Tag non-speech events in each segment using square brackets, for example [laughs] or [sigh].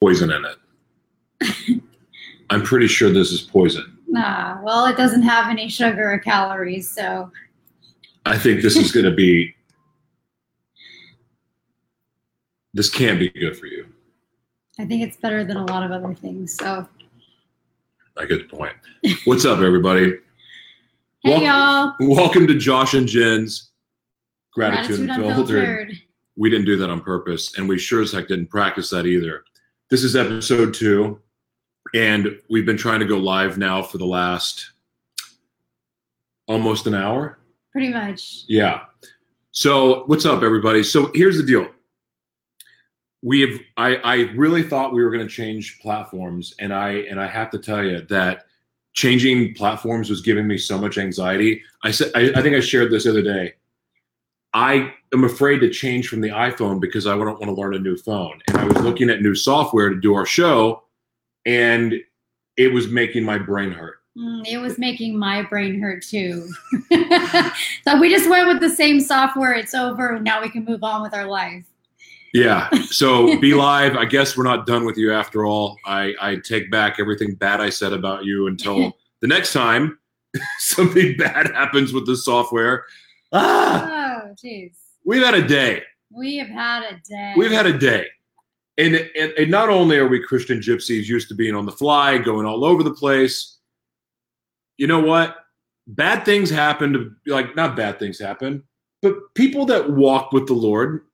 poison in it. [laughs] I'm pretty sure this is poison. Nah, well, it doesn't have any sugar or calories, so I think this is going to be. This can't be good for you. I think it's better than a lot of other things. So, I get the point. What's up, everybody? [laughs] hey, Wel- y'all. Welcome to Josh and Jen's Gratitude, Gratitude Unfiltered. Unfiltered. We didn't do that on purpose, and we sure as heck didn't practice that either. This is episode two, and we've been trying to go live now for the last almost an hour. Pretty much. Yeah. So what's up, everybody? So here's the deal. We have I, I really thought we were going to change platforms, and I and I have to tell you that changing platforms was giving me so much anxiety. I said I, I think I shared this the other day. I am afraid to change from the iPhone because I don't want to learn a new phone. And I was looking at new software to do our show, and it was making my brain hurt. Mm, it was making my brain hurt too. [laughs] so we just went with the same software. It's over. Now we can move on with our life. Yeah. So [laughs] BeLive. I guess we're not done with you after all. I, I take back everything bad I said about you until [laughs] the next time something bad happens with the software. Ah, Oh, jeez. we've had a day. We have had a day. We've had a day. And, and, and not only are we Christian gypsies used to being on the fly, going all over the place, you know what? Bad things happen to, like, not bad things happen, but people that walk with the Lord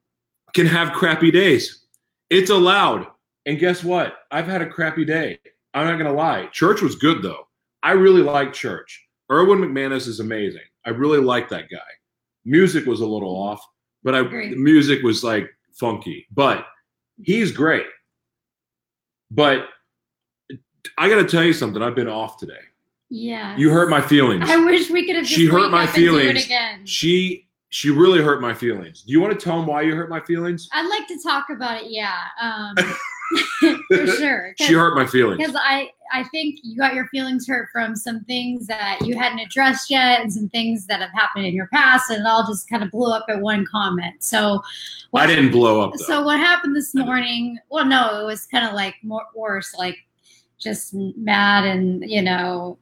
can have crappy days. It's allowed. And guess what? I've had a crappy day. I'm not going to lie. Church was good, though. I really like church. Erwin McManus is amazing. I really like that guy. Music was a little off, but I, Agreed. the music was like funky. But he's great. But I got to tell you something. I've been off today. Yeah. You hurt my feelings. I wish we could have. She hurt my up and do feelings. again. She she really hurt my feelings. Do you want to tell him why you hurt my feelings? I'd like to talk about it. Yeah, um, [laughs] [laughs] for sure. [laughs] She hurt my feelings. Because I, I think you got your feelings hurt from some things that you hadn't addressed yet, and some things that have happened in your past, and it all just kind of blew up at one comment. So, what, I didn't blow up though. So what happened this morning? Well, no, it was kind of like more worse, like just mad, and you know,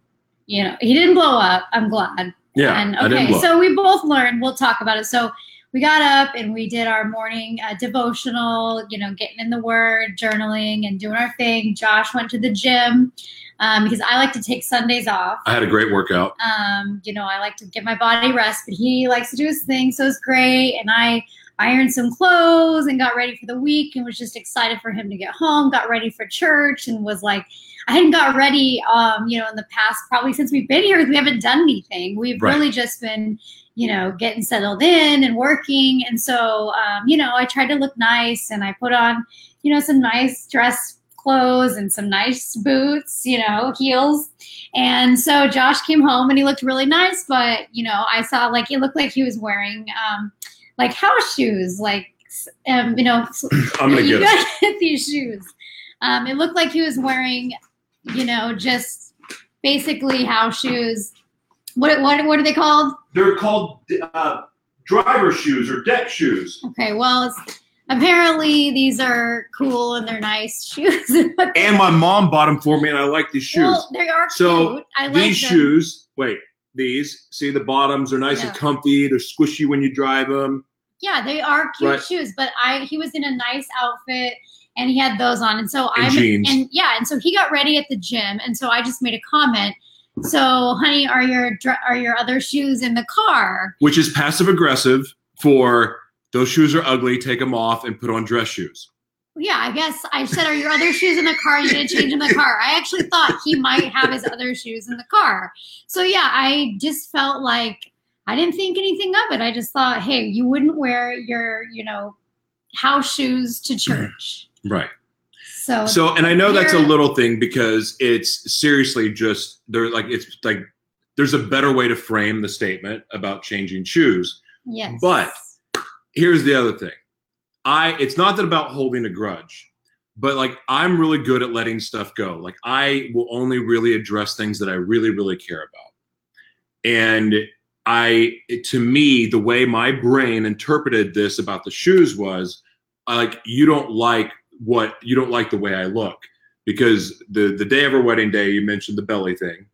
you know, he didn't blow up. I'm glad. yeah, And okay, so we both learned. We'll talk about it. So we got up and we did our morning uh, devotional. You know, getting in the Word, journaling, and doing our thing. Josh went to the gym um, because I like to take Sundays off. I had a great workout. Um, you know, I like to give my body rest, but he likes to do his thing, so it's great. And I ironed some clothes and got ready for the week and was just excited for him to get home, got ready for church and was like, I hadn't got ready, um, you know, in the past, probably since we've been here, we haven't done anything. We've Right. really just been, you know, getting settled in and working. And so, um, you know, I tried to look nice and I put on, you know, some nice dress clothes and some nice boots, you know, heels. And so Josh came home and he looked really nice, but you know, I saw like it looked like he was wearing um like house shoes, like um, you know, [clears throat] I'm gonna you get [laughs] get [laughs] these shoes. Um, it looked like he was wearing, you know, just basically house shoes. What what what are they called? They're called uh, driver shoes or deck shoes. Okay, well, it's, apparently these are cool and they're nice [laughs] shoes. And my mom bought them for me, and I like these shoes. Well, they are So, cute. I like these them. shoes, wait, these. See the bottoms are nice Yeah. and comfy. They're squishy when you drive them. Yeah, they are cute Right. shoes, but I he was in a nice outfit and he had those on, and so I'm and yeah, and so he got ready at the gym, and so I just made a comment. So, honey, are your are your other shoes in the car? which is passive aggressive for those shoes are ugly. Take them off and put on dress shoes. Yeah, I guess I said, are your other shoes in the car? You didn't change in the car. I actually thought he might have his other shoes in the car. So yeah, I just felt like I didn't think anything of it. I just thought, hey, you wouldn't wear your, you know, house shoes to church. Right. So, So, and I know that's a little thing because it's seriously just there. Like it's like there's a better way to frame the statement about changing shoes. yes. but- Here's the other thing. I it's not that about holding a grudge, but like I'm really good at letting stuff go. Like I will only really address things that I really really care about. And I to me the way my brain interpreted this about the shoes was like you don't like what you don't like the way I look because the the day of our wedding day you mentioned the belly thing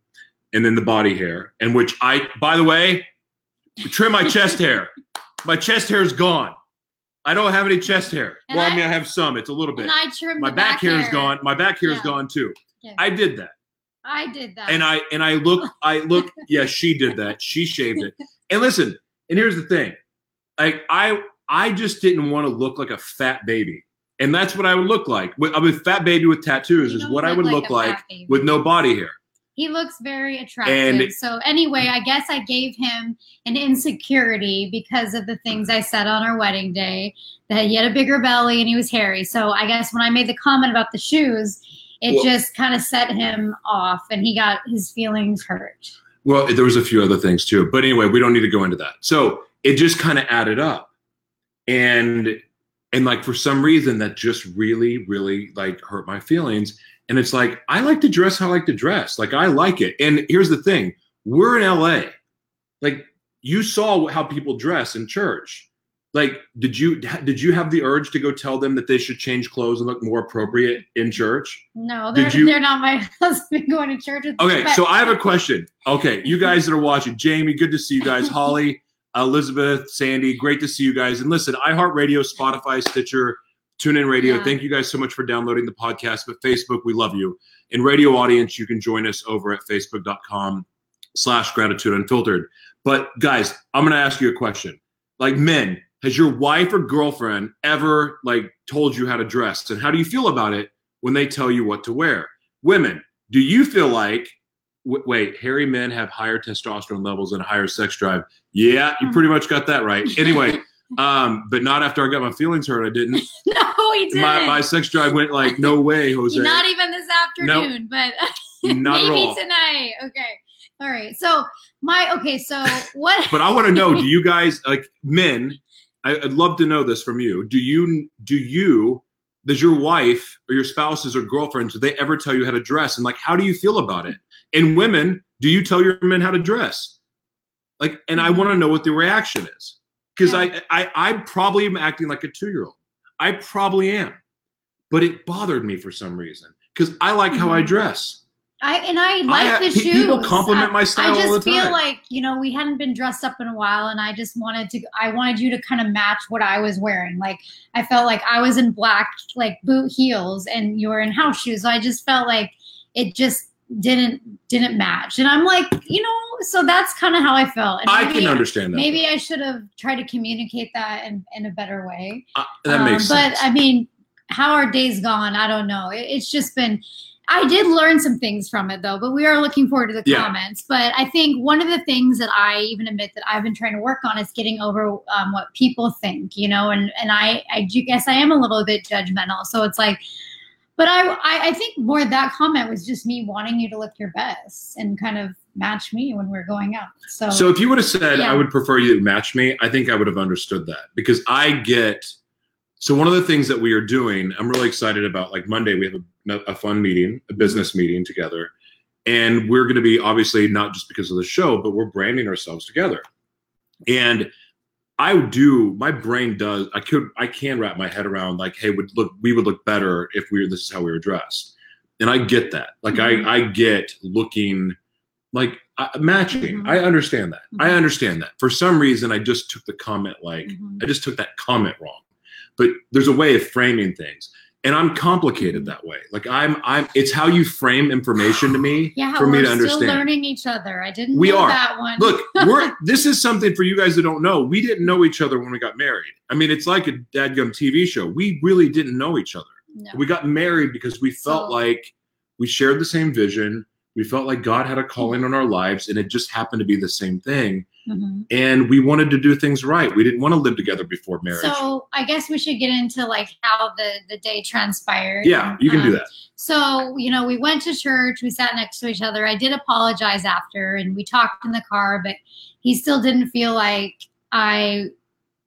and then the body hair and which I by the way trim my chest hair. My chest hair is gone. I don't have any chest hair. And well, I, I- mean I have some. It's a little bit. And I trimmed My the back, hair is gone. My back hair is gone too. Yeah. I did that. I did that. And I and I look I look [laughs] yeah, she did that. She shaved it. And listen, and here's the thing. Like I I just didn't want to look like a fat baby. And that's what I would look like. With, I'm a fat baby with tattoos is what I would look like baby. with no body hair. He looks very attractive. And- so anyway, I guess I gave him an insecurity because of the things I said on our wedding day that he had a bigger belly and he was hairy. So I guess when I made the comment about the shoes, it Well- just kind of set him off and he got his feelings hurt. Well, there was a few other things too. But anyway, we don't need to go into that. So it just kind of added up. And and like for some reason that just really, really like hurt my feelings. And it's like, I like to dress how I like to dress. Like I like it. And here's the thing: we're in LA. Like you saw how people dress in church. Like, did you did you have the urge to go tell them that they should change clothes and look more appropriate in church? No, they're, you- they're not my [laughs] husband going to church Okay, so I have a question. Okay, you guys that are watching, Jamie, good to see you guys. [laughs] Holly, Elizabeth, Sandy, great to see you guys. And listen, iHeartRadio, Spotify, Stitcher, TuneIn Radio. Yeah. Thank you guys so much for downloading the podcast. But Facebook, we love you. And radio audience, you can join us over at facebook.com slash gratitude unfiltered. But guys, I'm gonna ask you a question. Like men, has your wife or girlfriend ever like told you how to dress? And how do you feel about it when they tell you what to wear? Women, do you feel like wait, hairy men have higher testosterone levels and a higher sex drive? Yeah, you pretty much got that right. [laughs] Anyway, um, but not after I got my feelings hurt. I didn't. [laughs] no, he didn't. My, my sex drive went like, no [laughs] way, Jose. Not even this afternoon, but Not at maybe tonight. Okay. All right. So my okay. So what? But I want to know: Do you guys like men? I, I'd love to know this from you. Do you do you does your wife or your spouses or girlfriends do they ever tell you how to dress and like how do you feel about it? And women, do you tell your men how to dress? Like, and I want to know what the reaction is because I, I I probably am acting like a two year old. I probably am, but it bothered me for some reason because I like how I Mhm. dress. I and I like ha- the shoes. people compliment my I- style I just all the feel time. like you know we hadn't been dressed up in a while, and I just wanted to. I wanted you to kind of match what I was wearing. Like I felt like I was in black, like boot heels, and you were in house shoes. So I just felt like it just didn't didn't match. And I'm like, you know, so that's kind of how I felt. And I maybe- can understand that. Maybe I should have tried to communicate that in, in a better way. Uh, that Um, makes sense. But I mean, how our days gone, I don't know. It, it's just been. I did learn some things from it though, but we are looking forward to the Yeah. comments. But I think one of the things that I even admit that I've been trying to work on is getting over um, what people think, you know, and and I I guess I am a little bit judgmental. So it's like, but I I, I think more that comment was just me wanting you to look your best and kind of match me when we're going out. So, So if you would have said Yeah. I would prefer you to match me, I think I would have understood that because I get. So one of the things that we are doing, I'm really excited about. Like Monday, we have a, a fun meeting, a business meeting together, and we're going to be obviously not just because of the show, but we're branding ourselves together. And I do. My brain does. I could. I can wrap my head around like, hey, would look. We would look better if we. were This is how we were dressed, and I get that. Like Mhm. I, I get looking like uh, matching. Mhm. I understand that. I Mhm. understand that. For some reason, I just took the comment like Mhm. I just took that comment wrong. But there's a way of framing things, and I'm complicated that way. Like I'm, I'm. It's how you frame information to me yeah, for me we're to understand. still learning each other. I didn't We know are. that one. Look, [laughs] we're this is something for you guys that don't know. We didn't know each other when we got married. I mean, it's like a dadgum TV show. We really didn't know each other. No. We got married because we felt So- like we shared the same vision. We felt like God had a calling mm-hmm. on our lives, and it just happened to be the same thing. Mhm. And we wanted to do things right. We didn't want to live together before marriage. So I guess we should get into like how the the day transpired. yeah, you can do Um, that. So you know, we went to church. We sat next to each other. I did apologize after, and we talked in the car, but he still didn't feel like I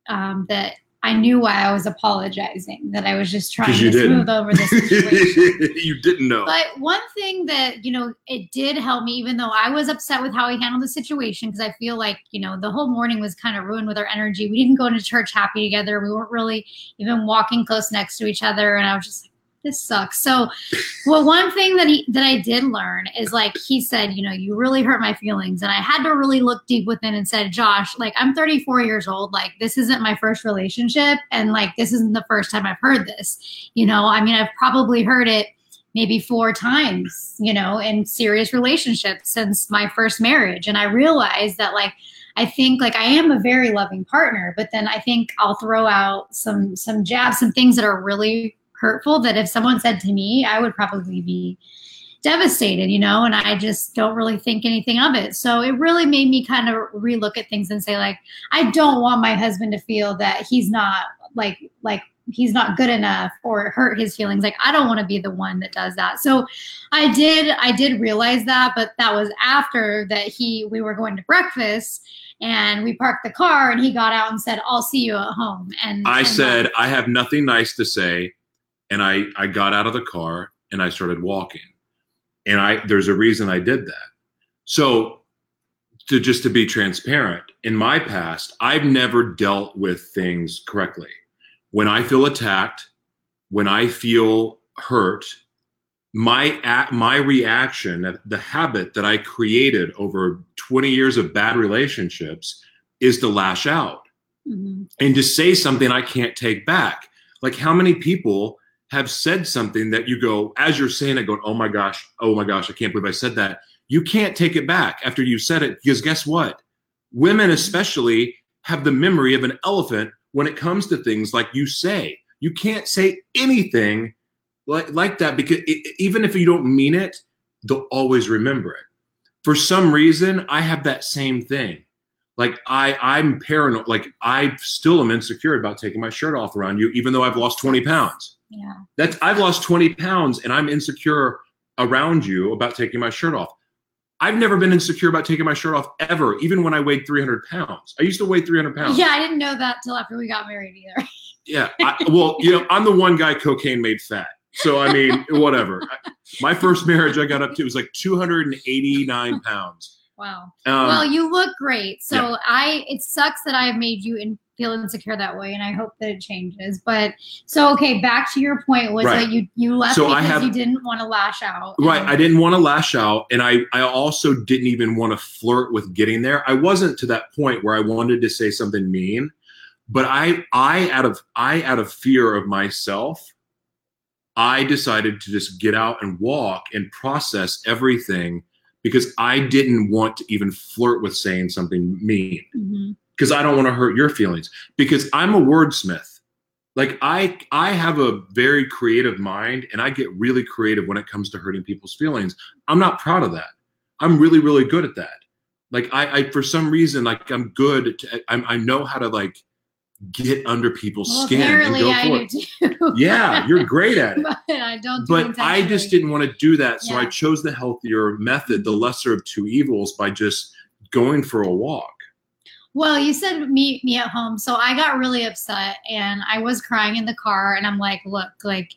um, that I knew why I was apologizing, that I was just trying to didn't. smooth over the [laughs] situation. you didn't know. But one thing that, you know, it did help me, even though I was upset with how he handled the situation, because I feel like, you know, the whole morning was kind of ruined with our energy. We didn't go into church happy together. We weren't really even walking close next to each other. And I was just like, this sucks. So, well, one thing that he that I did learn is like he said, you know, you really hurt my feelings, and I had to really look deep within and said, Josh, like I'm 34 years old, like this isn't my first relationship, and like this isn't the first time I've heard this. You know, I mean, I've probably heard it maybe four times, you know, in serious relationships since my first marriage, and I realized that like. I think like I am a very loving partner, but then I think I'll throw out some some jabs, some things that are really hurtful that if someone said to me, I would probably be devastated, you know, and I just don't really think anything of it. So it really made me kind of relook at things and say like I don't want my husband to feel that he's not like like he's not good enough or hurt his feelings like i don't want to be the one that does that so i did i did realize that but that was after that he we were going to breakfast and we parked the car and he got out and said i'll see you at home and I and said, I have nothing nice to say. And I, I got out of the car and I started walking. And I there's a reason I did that. So to just to be transparent, in my past, I've never dealt with things correctly. When I feel attacked, when I feel hurt, my at, my reaction, the habit that I created over 20 years of bad relationships is to lash out Mhm. and to say something I can't take back. Like how many people have said something that you go, as you're saying it, going, oh my gosh, oh my gosh, I can't believe I said that. You can't take it back after you said it because guess what? Women, especially, have the memory of an elephant when it comes to things like you say. You can't say anything like, like that because it, even if you don't mean it, they'll always remember it. For some reason, I have that same thing like I I'm paranoid. Like I still am insecure about taking my shirt off around you, even though I've lost 20 pounds. Yeah That's I've lost 20 pounds and I'm insecure around you about taking my shirt off. I've never been insecure about taking my shirt off ever, even when I weighed 300 pounds. I used to weigh 300 pounds. yeah i didn't know that till after we got married either [laughs] Yeah. I, well, you know, I'm the one guy cocaine made fat. So I mean, whatever. [laughs] My first marriage, I got up to was like 289 pounds. wow Um, well you look great so i it sucks that i have made you in, feel insecure that way and i hope that it changes but so okay back to your point was Right. that you you left So because have- you didn't want to lash out Right. I didn't want to lash out. And I, I also didn't even want to flirt with getting there. I wasn't to that point where I wanted to say something mean. But I I out of I out of fear of myself, I decided to just get out and walk and process everything because I didn't want to even flirt with saying something mean Mhm. Because I don't want to hurt your feelings because I'm a wordsmith. Like I I have a very creative mind and I get really creative when it comes to hurting people's feelings. I'm not proud of that. I'm really really good at that. Like I, I for some reason like I'm good. To, I, I know how to like get under people's well, skin and go i for it. too [laughs] Yeah, you're great at it. but i don't do But I just didn't want to do that, so I chose the healthier method, the lesser of two evils, by just going for a walk. Well, you said meet me at home. So I got really upset and I was crying in the car and I'm like, look, like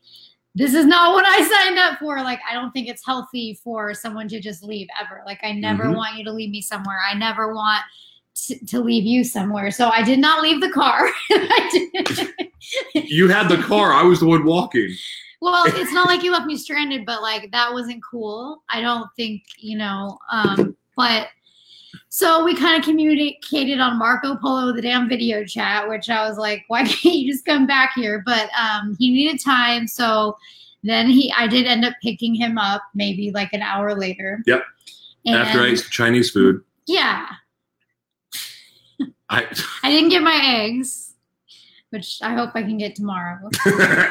this is not what I [laughs] signed up for. Like I don't think it's healthy for someone to just leave ever. Like I never Mhm. want you to leave me somewhere. I never want to, to leave you somewhere. So I did not leave the car. [laughs] You had the car. I was the one walking. [laughs] well, it's not like you left me stranded, but like that wasn't cool. I don't think, you know, um, but so we kind of communicated on Marco Polo, the damn video chat, which I was like, why [laughs] can't you just come back here? But um, he needed time. So then he, I did end up picking him up maybe like an hour later. Yep. After I ate Chinese food, Yeah. [laughs] I [laughs] I didn't get my eggs, which I hope I can get tomorrow.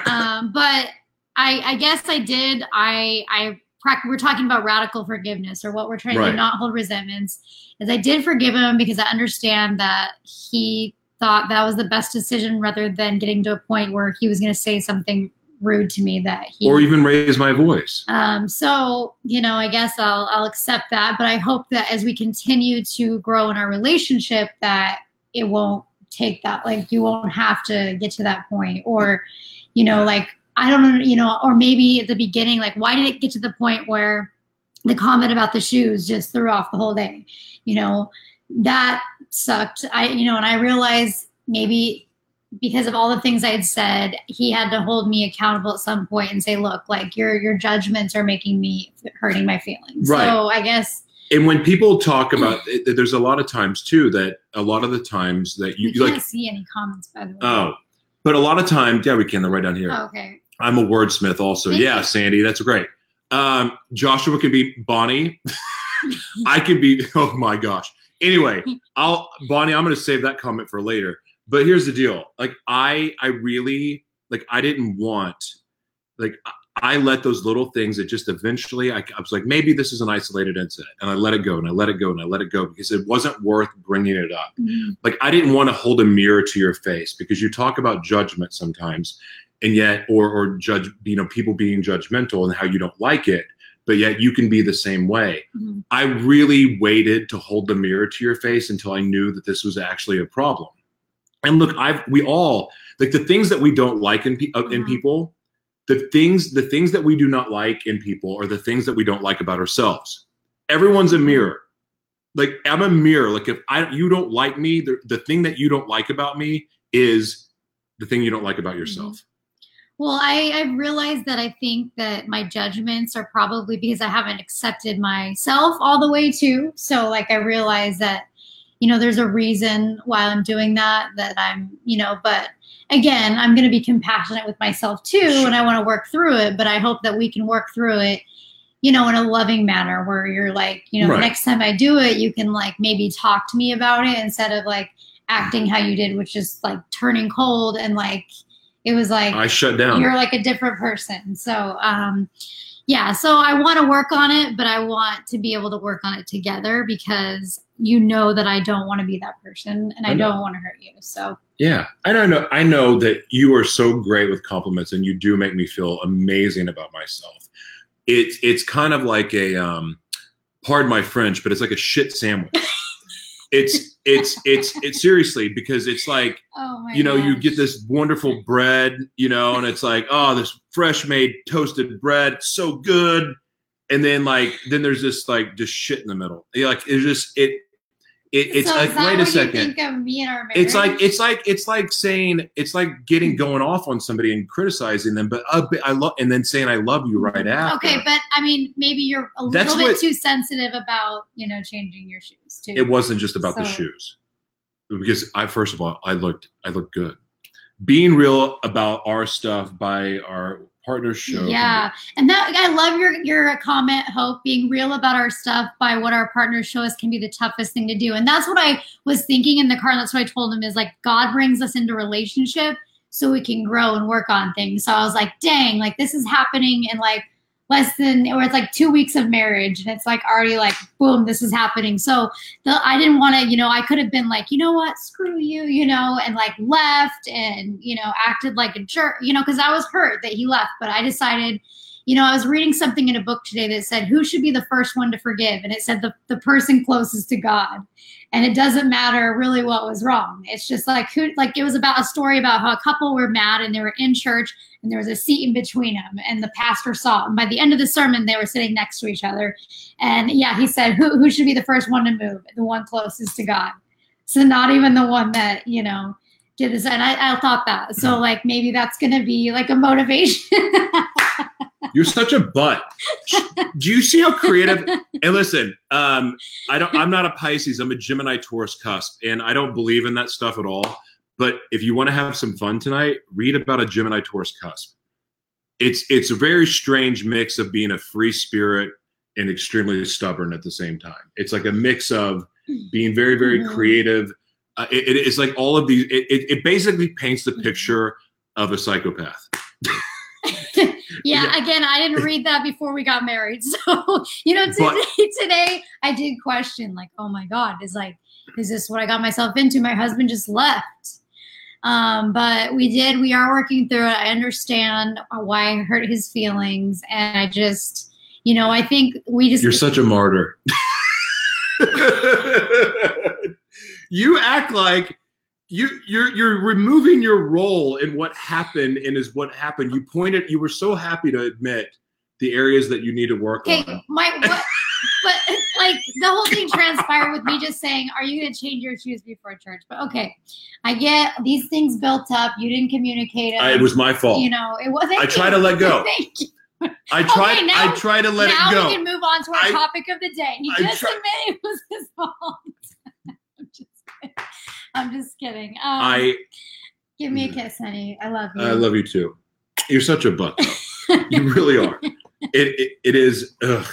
um, but I, I guess I did. I, I, we're talking about radical forgiveness or what we're trying to Right. do, not hold resentments. Is I did forgive him because I understand that he thought that was the best decision rather than getting to a point where he was going to say something rude to me that he or even raise my voice. um, so you know, I guess I'll I'll accept that, but I hope that as we continue to grow in our relationship, that it won't take that like you won't have to get to that point or you know like i don't know you know or maybe at the beginning like why did it get to the point where the comment about the shoes just threw off the whole day you know that sucked i you know and i realized maybe because of all the things i had said he had to hold me accountable at some point and say look like your your judgments are making me hurting my feelings Right. so i guess And when people talk about it, there's a lot of times too that a lot of the times that you you can't like, see any comments by the way oh, but a lot of times, yeah, we can. They're right down here. Oh, okay I'm a wordsmith also. Thank yeah, you. Sandy, that's great. Um, Joshua could be Bonnie. [laughs] I could be, [laughs] oh my gosh. Anyway, [laughs] I'll Bonnie, I'm gonna save that comment for later. But here's the deal. Like I I really like I didn't want like I- let those little things that just eventually I, I was like, maybe this is an isolated incident. And I let it go and I let it go and I let it go because it wasn't worth bringing it up Mhm. like I didn't want to hold a mirror to your face because you talk about judgment sometimes, and yet or or judge you know people being judgmental and how you don't like it, but yet you can be the same way. Mhm. I really waited to hold the mirror to your face until I knew that this was actually a problem. And look, I've we all like the things that we don't like in uh, in Mhm. people. The things the things that we do not like in people are the things that we don't like about ourselves. Everyone's a mirror like I'm a mirror. Like if I you don't like me, the, the thing that you don't like about me is the thing you don't like about yourself. Well, I, I've realized that I think that my judgments are probably because I haven't accepted myself all the way too. So, like, I realize that, you know, there's a reason why I'm doing that, that I'm, you know, but again, I'm going to be compassionate with myself too, and I want to work through it. But I hope that we can work through it, you know, in a loving manner where you're like, you know, Right. next time I do it, you can like maybe talk to me about it instead of like acting how you did, which is like turning cold and like, it was like, I shut down. you're like a different person. So, um, yeah, so I want to work on it, but I want to be able to work on it together because you know that I don't want to be that person and I, I don't want to hurt you. So, yeah, and I know I know that you are so great with compliments, and you do make me feel amazing about myself. It's it's kind of like a um, pardon my French, but it's like a shit sandwich. It's it's it's it's seriously because it's like [laughs] oh my you know, you get this wonderful bread, you know, and it's like, oh, this fresh made toasted bread, so good. And then like, then there's this like just shit in the middle. You're like it's just it, it it's so like, wait a second. You think of me and our marriage? It's like it's like it's like saying it's like getting going off on somebody and criticizing them, but uh, I love and then saying I love you right after. Okay, but I mean, maybe you're a That's little bit what- too sensitive about you know changing your shoes too. it wasn't just about the shoes because i first of all i looked i looked good being real about our stuff by our partners show Yeah, and that I love your your comment, Hope. Being real about our stuff by what our partners show us can be the toughest thing to do, and that's what I was thinking in the car. And that's what I told him is like God brings us into relationship so we can grow and work on things. So I was like, dang, like this is happening and like less than or it's like two weeks of marriage, and it's like already like boom, this is happening. So the I didn't want to, you know, I could have been like, you know what, screw you, you know, and like left and you know acted like a jerk, you know, because I was hurt that he left. But I decided, you know, I was reading something in a book today that said who should be the first one to forgive, and it said the the person closest to God. And it doesn't matter really what was wrong. It's just like who, like it was about a story about how a couple were mad and they were in church and there was a seat in between them and the pastor saw. And by the end of the sermon, they were sitting next to each other. And yeah, he said, who, who should be the first one to move? The one closest to God. So not even the one that, you know, did this. And I, I thought that. So hmm. like maybe that's going to be like a motivation. [laughs] You're such a butt. Do you see how creative? [laughs] And listen, um, I don't. I'm not a Pisces. I'm a Gemini Taurus cusp, and I don't believe in that stuff at all. But if you want to have some fun tonight, read about a Gemini Taurus cusp. It's it's a very strange mix of being a free spirit and extremely stubborn at the same time. It's like a mix of being very very Mhm. creative. Uh, it, it- it's like all of these. It, it, it basically paints the picture of a psychopath. [laughs] yeah, again, I didn't read that before we got married. [laughs] So, you know, today, But- today I did question, like, oh my God, is like, is this what I got myself into? My husband just left. Um, but we did, we are working through it. I understand why I hurt his feelings. And I just, you know, I think we just, You're such a martyr. [laughs] [laughs] you act like you you're you're removing your role in what happened and is what happened. You pointed. You were so happy to admit the areas that you need to work Okay, on. my what, [laughs] but like the whole thing transpired with me just saying, "Are you going to change your shoes before church?" But okay, I get these things built up. You didn't communicate it. I, it was my fault. you know, it wasn't. I try to let go. [laughs] Thank you. I tried. Okay, now- I try to let it go. Now we can move on to our I- topic of the day. He I just try- admitted it was his [laughs] fault. I'm just kidding. I'm. Um, I give me a kiss, honey. I love you. I love you too. You're such a buck. [laughs] you really are. It, it it is. Ugh.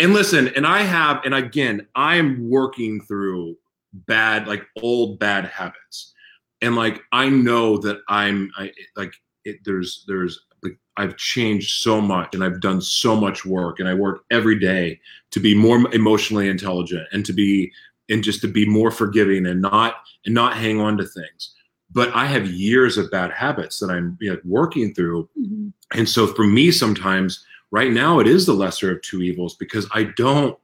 And listen, and I have, and again, I am working through bad, like old bad habits, and like I know that I'm, I like it. There's there's like I've changed so much, and I've done so much work, and I work every day to be more emotionally intelligent, and to be, and just to be more forgiving, and not and not hang on to things. But I have years of bad habits that I'm you know, working through, Mhm. and so for me, sometimes right now it is the lesser of two evils because I don't,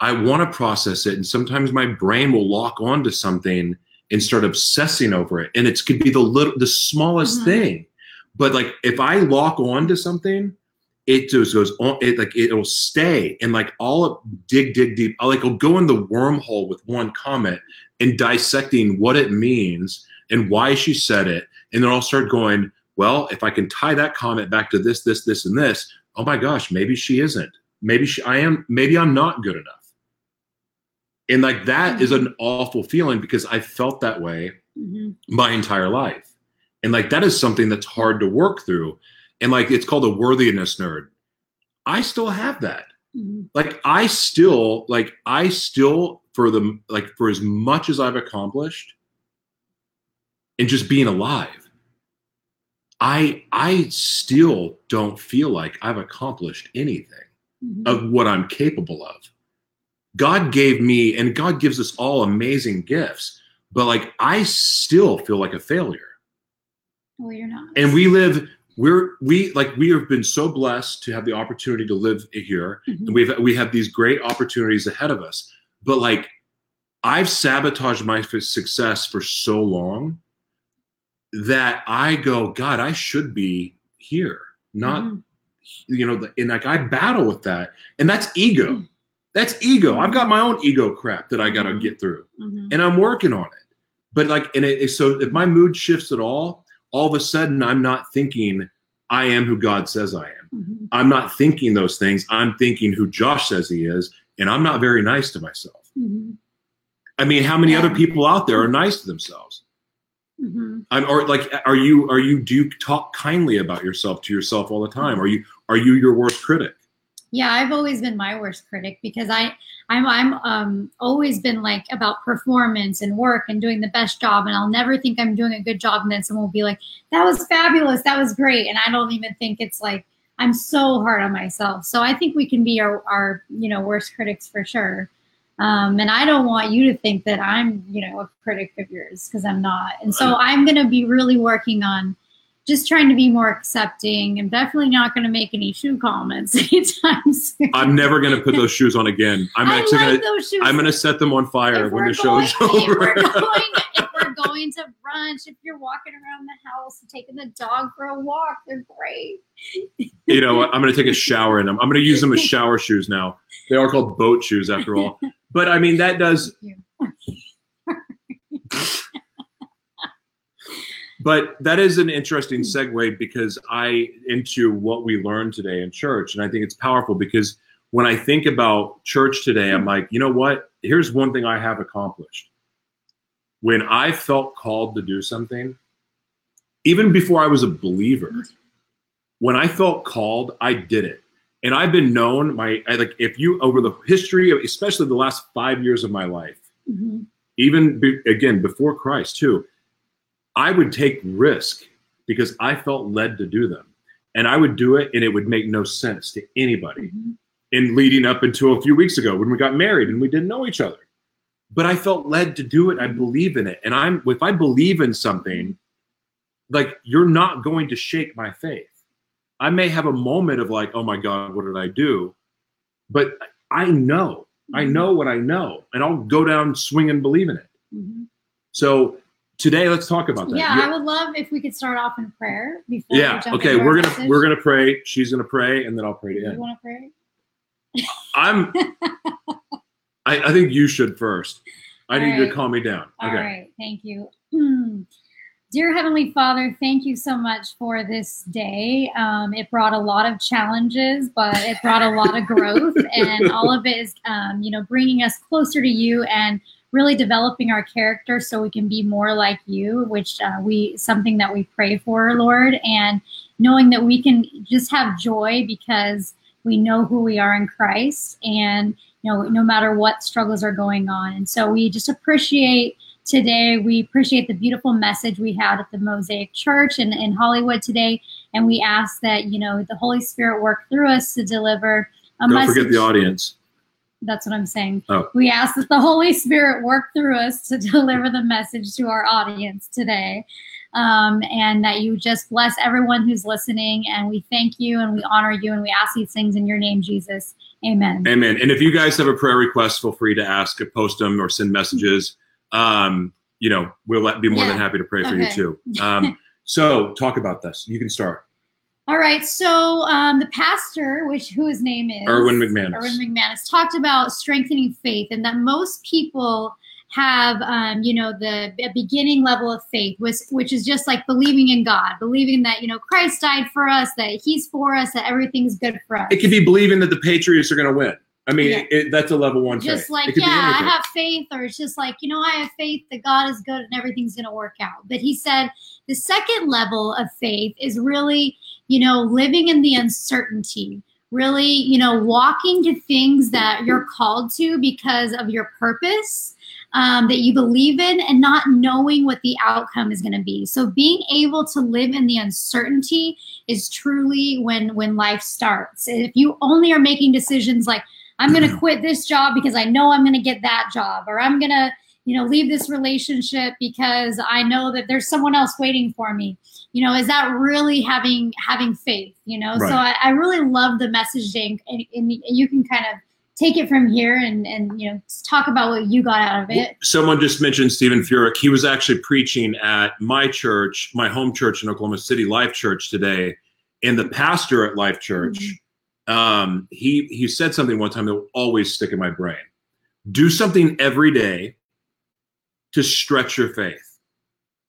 I want to process it. And sometimes my brain will lock onto something and start obsessing over it. And it could be the little, the smallest Mhm. thing. But like if I lock on to something, it just goes on, it like it'll stay. And like I'll dig, dig deep. I'll like I'll go in the wormhole with one comment and dissecting what it means and why she said it. And then I'll start going, well, if I can tie that comment back to this, this, this, and this, oh my gosh, maybe she isn't. Maybe she, I am. Maybe I'm not good enough. And like that is an awful feeling because I felt that way Mhm. my entire life. And like that is something that's hard to work through. And like it's called a worthiness nerd. I still have that. Mhm. Like I still like I still for the like for as much as I've accomplished and just being alive, I I still don't feel like I've accomplished anything Mhm. of what I'm capable of. God gave me, and God gives us all amazing gifts, but like I still feel like a failure. Well, you're not. And we live, we're we like we have been so blessed to have the opportunity to live here, Mhm. and we've we have these great opportunities ahead of us. But like I've sabotaged my success for so long that I go, God, I should be here, not Mhm. you know, and like I battle with that, and that's ego. That's ego. I've got my own ego crap that I got to Mhm. get through, Mhm. and I'm working on it. But like, and it, so if my mood shifts at all, all of a sudden I'm not thinking I am who God says I am. Mhm. I'm not thinking those things. I'm thinking who Josh says he is, and I'm not very nice to myself. Mhm. I mean, how many Yeah. other people out there are nice to themselves? Mhm. I'm, or like, are you are you do you talk kindly about yourself to yourself all the time? Are you are you your worst critic? Yeah, I've always been my worst critic because I I'm I'm um always been like about performance and work and doing the best job and I'll never think I'm doing a good job and then someone will be like that was fabulous that was great and I don't even think it's like I'm so hard on myself. So I think we can be our our you know worst critics for sure. Um, and I don't want you to think that I'm you know a critic of yours because I'm not. And so I'm gonna be really working on just trying to be more accepting. I'm definitely not going to make any shoe comments [laughs] anytime soon. I'm never gonna put those shoes on again. [laughs] I'm I actually like those shoes. I'm gonna set them on fire If when the show's going- If over. we're, going, [laughs] if we're going to brunch, if you're walking around the house and taking the dog for a walk, they're great. you know what? I'm gonna take a shower in them. I'm gonna use them as shower shoes now. They are called boat shoes after all. But I mean that does Thank but that is an interesting hmm. segue because I into what we learned today in church, and I think it's powerful because when I think about church today, I'm hmm. like, you know what? Here's one thing I have accomplished. When I felt called to do something, even before I was a believer, hmm. when I felt called, I did it. And I've been known my I, like if you over the history of especially the last five years of my life, Mhm. even be, again before Christ too, I would take risk because I felt led to do them, and I would do it, and it would make no sense to anybody. Mhm. In leading up until a few weeks ago when we got married and we didn't know each other, but I felt led to do it. I believe in it, and I'm if I believe in something, like you're not going to shake my faith. I may have a moment of like, oh my God, what did I do? But I know, I know what I know, and I'll go down swing and believe in it. Mhm. So today let's talk about that. Yeah, You- I would love if we could start off in prayer before. yeah. We jump Okay, we're gonna message. we're gonna pray. She's gonna pray, and then I'll pray to You end. want to pray? I'm. [laughs] I, I think you should first. I All need you to calm me down. All okay. right, thank you. [clears throat] Dear Heavenly Father, thank you so much for this day. Um, it brought a lot of challenges, but it brought a lot of [laughs] growth, and all of it is, um, you know, bringing us closer to you and really developing our character so we can be more like you, which uh, we something that we pray for, Lord, and knowing that we can just have joy because we know who we are in Christ, and you know, no matter what struggles are going on, and so we just appreciate today. We appreciate the beautiful message we had at the Mosaic Church in, in Hollywood today. And we ask that, you know, the Holy Spirit work through us to deliver a Don't message. forget the audience. That's what I'm saying. Oh. We ask that the Holy Spirit work through us to [laughs] deliver the message to our audience today. Um, and that you just bless everyone who's listening. And we thank you and we honor you and we ask these things in your name, Jesus. Amen. Amen. And if you guys have a prayer request, feel free to ask, post them, or send messages. Um, you know, we'll be more than happy to pray for you too. Um, [laughs] so talk about this. You can start. All right. So um, the pastor, which who his name is Erwin McManus. Erwin McManus talked about strengthening faith, and that most people have, um, you know, the beginning level of faith, which which is just like believing in God, believing that you know Christ died for us, that He's for us, that everything's good for us. It could be believing that the Patriots are going to win. I mean, Yeah. it, that's a level one just faith. like yeah i have faith or it's just like you know i have faith that god is good and everything's going to work out but he said the second level of faith is really you know living in the uncertainty really you know walking to things that you're called to because of your purpose um, that you believe in and not knowing what the outcome is going to be. So being able to live in the uncertainty is truly when when life starts. If you only are making decisions like I'm going to quit this job because I know I'm going to get that job, or I'm going to, you know, leave this relationship because I know that there's someone else waiting for me. You know, is that really having having faith? You know, so I, I really love the message, Jane, and, and you can kind of take it from here and and you know talk about what you got out of it. Someone just mentioned Steven Furtick. He was actually preaching at my church, my home church in Oklahoma City, Life Church today. And the pastor at Life Church, um, he he said something one time that will always stick in my brain. Do something every day to stretch your faith.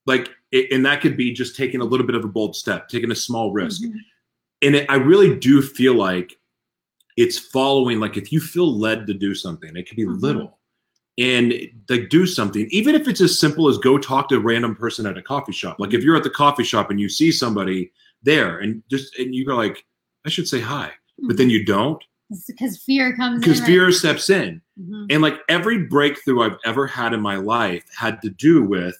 Like, it, and that could be just taking a little bit of a bold step, taking a small risk. Mhm. and it, I really do feel like it's following. Like if you feel led to do something, it could be Mhm. little, and like do something, even if it's as simple as go talk to a random person at a coffee shop. Like if you're at the coffee shop and you see somebody there, and just and you go like, I should say hi, but then you don't because fear comes because in, right? fear steps in. Mhm. And like every breakthrough I've ever had in my life had to do with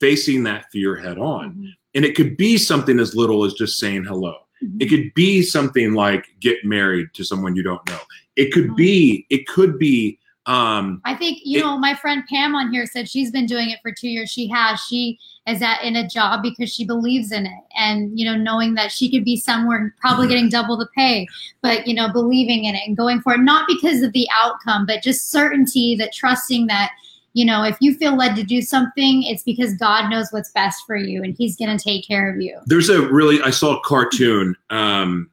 facing that fear head on. Mhm. And it could be something as little as just saying hello. Mhm. It could be something like get married to someone you don't know. It could Mhm. be, it could be, um, I think you It- know my friend Pam on here said she's been doing it for two years. She has. She is at in a job because she believes in it, and you know knowing that she could be somewhere probably getting double the pay, but you know believing in it and going for it, not because of the outcome, but just certainty that trusting that you know if you feel led to do something, it's because God knows what's best for you and He's going to take care of you. there's a really, I saw a cartoon, um,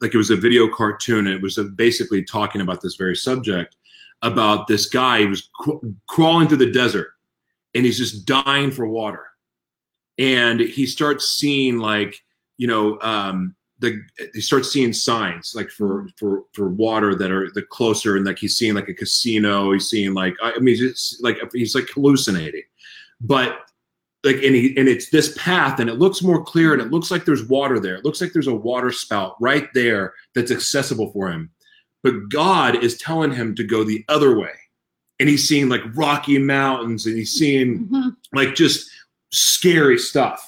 like it was a video cartoon. And it was basically talking about this very subject about this guy who was cr- crawling through the desert and he's just dying for water. And he starts seeing like, you know, um, the he starts seeing signs like for for for water that are the closer and like he's seeing like a casino he's seeing like i mean it's like he's like hallucinating. But like and he and it's this path and it looks more clear and it looks like there's water there. It looks like there's a water spout right there that's accessible for him but god is telling him to go the other way. And he's seeing like rocky mountains and he's seeing Mhm. like just scary stuff.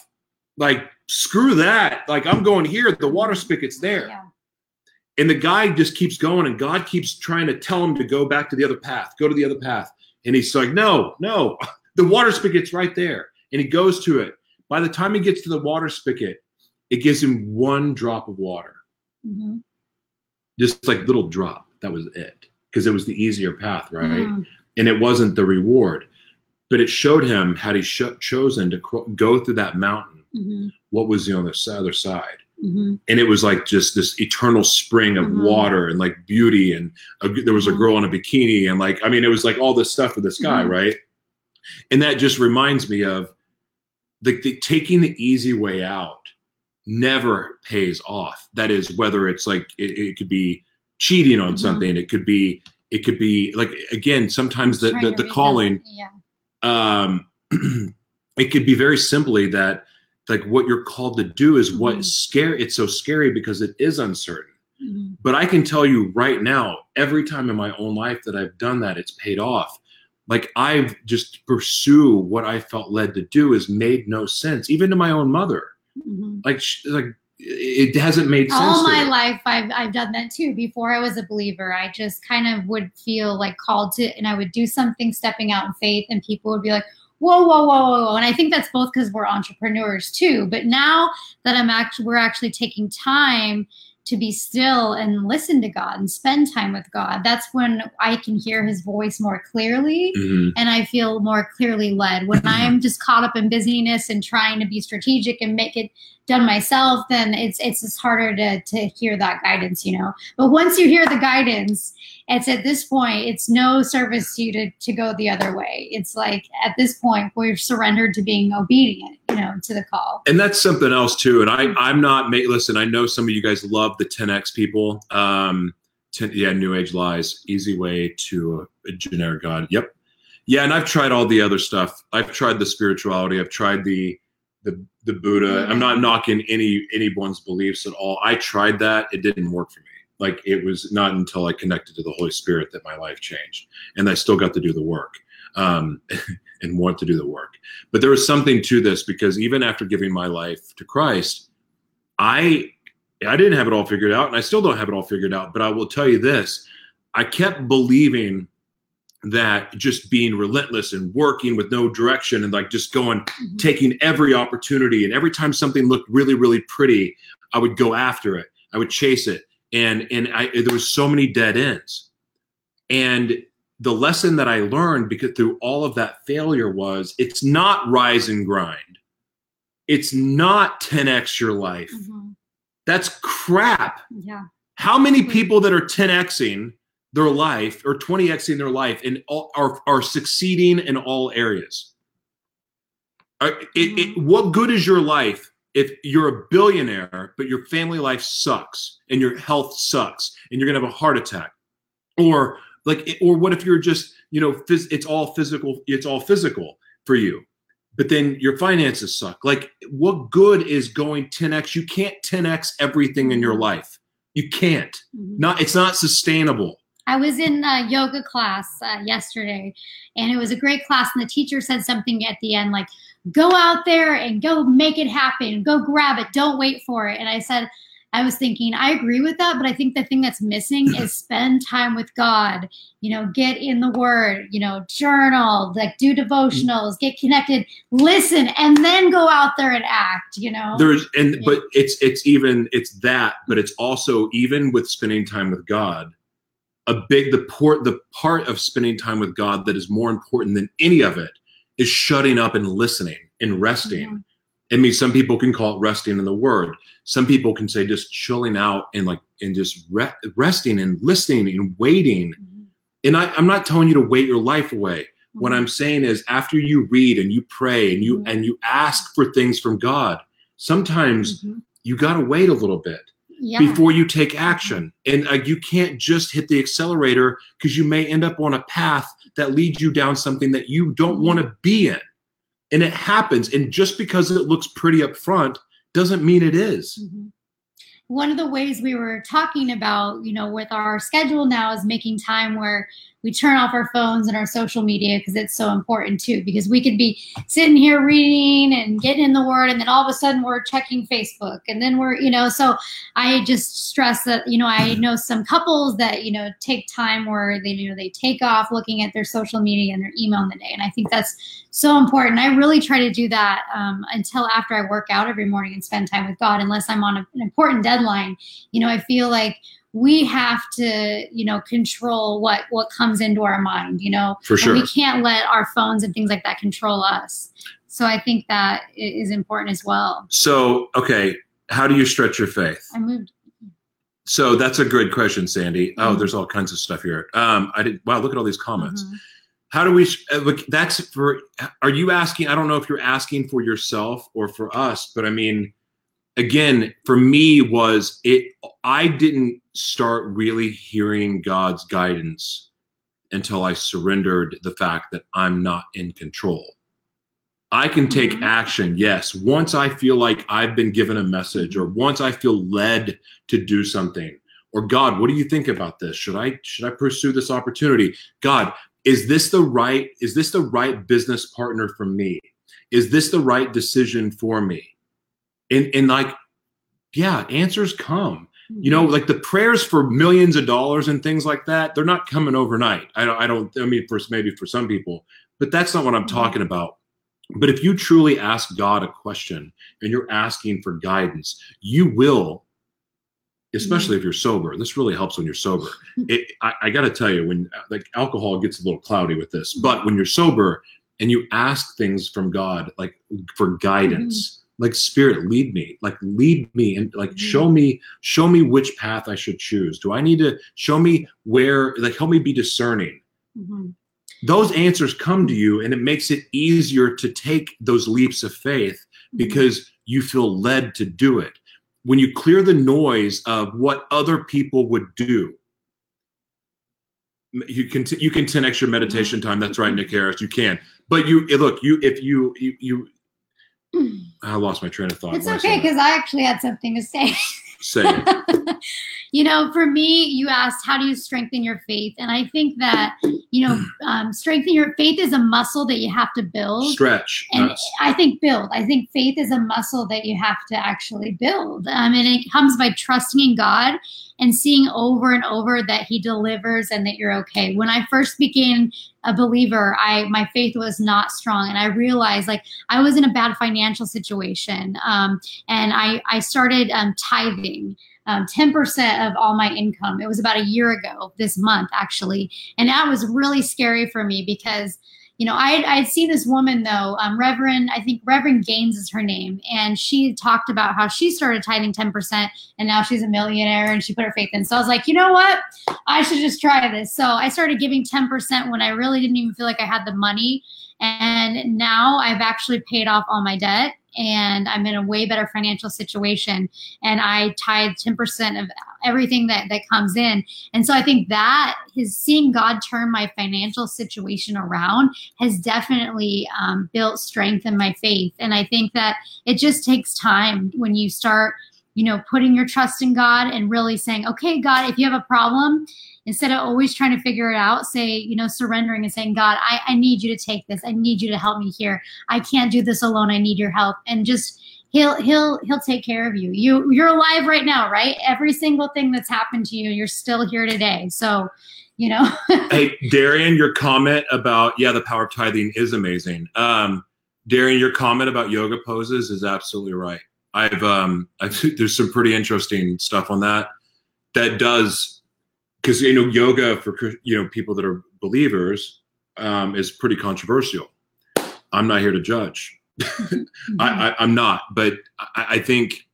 Like screw that. Like i'm going here. The water spigot's there. Yeah. and the guy just keeps going and god keeps trying to tell him to go back to the other path go to the other path. And he's like no no. [laughs] The water spigot's right there. And he goes to it. By the time he gets to the water spigot it gives him one drop of water. Mhm. Just like little drop that was it because it was the easier path right Mhm. and it wasn't the reward but it showed him had he sh- chosen to cro- go through that mountain, Mhm. what was on the other, other side. Mhm. And it was like just this eternal spring of Mhm. water and like beauty. And a, there was a Mhm. girl in a bikini. And like, I mean, it was like all this stuff for this guy, right? And that just reminds me of the, the taking the easy way out never pays off. That is, whether it's like, it, it could be cheating on Mhm. something, it could be, it could be like, again, sometimes the, the, the calling, Yeah. um, [clears throat] it could be very simply that like what you're called to do is Mhm. what scare it's so scary because it is uncertain Mhm. but i can tell you right now every time in my own life that i've done that it's paid off like i've just pursue what i felt led to do has made no sense even to my own mother Mhm. like like it hasn't made sense all my life I've, I've done that too before i was a believer i just kind of would feel like called to and i would do something stepping out in faith and people would be like whoa whoa whoa whoa, whoa. and i think that's both because we're entrepreneurs too but now that i'm actually we're actually taking time to be still and listen to god and spend time with god that's when i can hear his voice more clearly Mhm. and I feel more clearly led. When [laughs] I'm just caught up in busyness and trying to be strategic and make it done myself, then it's it's just harder to to hear that guidance, you know. But once you hear the guidance, it's at this point, it's no service to you to, to go the other way. It's like at this point we're surrendered to being obedient, you know, to the call. and that's something else too and i i'm not mate. listen i know some of you guys love the 10x people um 10, yeah new age lies easy way to a, a generic god yep yeah and i've tried all the other stuff i've tried the spirituality i've tried the the the buddha. I'm not knocking any anyone's beliefs at all. I tried that. It didn't work for me. Like it was not until i connected to the holy spirit that my life changed and i still got to do the work um [laughs] and want to do the work. But there was something to this because even after giving my life to Christ, I I didn't have it all figured out, and I still don't have it all figured out. But I will tell you this: I kept believing that just being relentless and working with no direction and like just going, Mhm. taking every opportunity, and every time something looked really, really pretty, I would go after it. I would chase it, and and I there was so many dead ends, and the lesson that I learned because through all of that failure was it's not rise and grind. It's not 10x your life. Mhm. That's crap. Yeah. How many people that are 10xing their life or 20xing their life and all, are are succeeding in all areas? Uh, it- it- mm-hmm. what good is your life if you're a billionaire but your family life sucks and your health sucks and you're gonna have a heart attack? Or like, or what if you're just you know phys- it's all physical it's all physical for you but then your finances suck? Like what good is going 10x you can't 10x everything in your mm-hmm. life. You can't. Mhm. not it's not sustainable I was in a yoga class uh, yesterday, and it was a great class. And the teacher said something at the end, like, "Go out there and go make it happen. Go grab it. Don't wait for it." And I said, I was thinking, I agree with that, but I think the thing that's missing [laughs] is spend time with God. You know, get in the Word. You know, journal, like do devotionals, get connected, listen, and then go out there and act. You know, there's and Yeah. but it's it's even it's that but it's also even with spending time with god a big the port the part of spending time with god that is more important than any of it is shutting up and listening and resting Mhm. i mean some people can call it resting in the word some people can say just chilling out and like and just re- resting and listening and waiting Mhm. and I, i'm not telling you to wait your life away what Mhm. i'm saying is after you read and you pray and you Mhm. and you ask for things from god sometimes Mhm. you got to wait a little bit yeah. before you take action and uh, you can't just hit the accelerator because you may end up on a path that leads you down something that you don't want to be in and it happens and just because it looks pretty up front doesn't mean it is. Mhm. One of the ways we were talking about, you know, with our schedule now is making time where we turn off our phones and our social media because it's so important too. Because we could be sitting here reading and getting in the word, and then all of a sudden we're checking Facebook, and then we're, you know, so I just stress that, you know, I know some couples that, you know, take time where they, you know, they take off looking at their social media and their email in the day. And I think that's so important. I really try to do that um, until after I work out every morning and spend time with God, unless I'm on a, an important deadline. You know, I feel like we have to you know control what what comes into our mind you know For sure. and we can't let our phones and things like that control us so i think that is important as well So, okay, how do you stretch your faith? i moved So that's a good question, Sandy. Oh, Mhm. there's all kinds of stuff here. Um, I did. Wow, look at all these comments. Mhm. How do we? uh, Look, that's for. Are you asking? I don't know if you're asking for yourself or for us, but I mean, again, for me, was it? I didn't start really hearing God's guidance until I surrendered the fact that I'm not in control. I can take Mhm. action, yes, once I feel like I've been given a message or once I feel led to do something. Or God, what do you think about this? Should I should I pursue this opportunity? God, is this the right is this the right business partner for me? Is this the right decision for me? And and like yeah, answers come you know like the prayers for millions of dollars and things like that they're not coming overnight. I don't i don't i mean for maybe for some people but that's not what i'm Mhm. talking about. But if you truly ask god a question and you're asking for guidance you will especially mm-hmm. if you're sober. This really helps when you're sober. [laughs] It, I, I gotta tell you when uh, like alcohol gets a little cloudy with this but when you're sober and you ask things from god like for mm-hmm. guidance like spirit lead me. Like lead me and like Mhm. show me show me which path i should choose. Do i need to show me where like help me be discerning? Mhm. those answers come to you and it makes it easier to take those leaps of faith because you feel led to do it. When you clear the noise of what other people would do you can t- you can 10 extra meditation time. That's right nick harris. You can. But you eh, look you if you you, you [clears throat] i lost my train of thought it's okay because i actually had something to say say it. [laughs] you know, for me, you asked, how do you strengthen your faith? And I think that, you know, [clears throat] um, strengthening your faith is a muscle that you have to build. stretch And I think build. I think faith is a muscle that you have to actually build. Um, and it comes by trusting in God and seeing over and over that He delivers and that you're okay. When I first became a believer, I my faith was not strong, and I realized like I was in a bad financial situation, um, and I I started um, tithing. Um, 10% of all my income. It was about a year ago this month, actually. And that was really scary for me because you know, I I'd seen this woman though, um, Reverend, I think Reverend Gaines is her name, and she talked about how she started tithing ten percent, and now she's a millionaire, and she put her faith in. So I was like, you know what, I should just try this. So I started giving ten percent when I really didn't even feel like I had the money, and now I've actually paid off all my debt, and I'm in a way better financial situation, and I tithe ten percent of everything that that comes in, and so I think that seeing God turn my financial situation around has definitely um, built strength in my faith. And I think that it just takes time when you start, you know, putting your trust in God and really saying, okay, God, if you have a problem, instead of always trying to figure it out, say, you know, surrendering and saying, God, I, I need you to take this. I need you to help me here. I can't do this alone. I need your help. And just he'll he'll he'll take care of you. You you're alive right now, right? Every single thing that's happened to you, you're still here today. So, you know, [laughs] hey darian your comment about yeah the power of tithing is amazing um darian your comment about yoga poses is absolutely right i've um i've [laughs] there's some pretty interesting stuff on that that does because you know yoga for you know people that are believers um is pretty controversial i'm not here to judge [laughs] I, I, I'm not, but I, I think,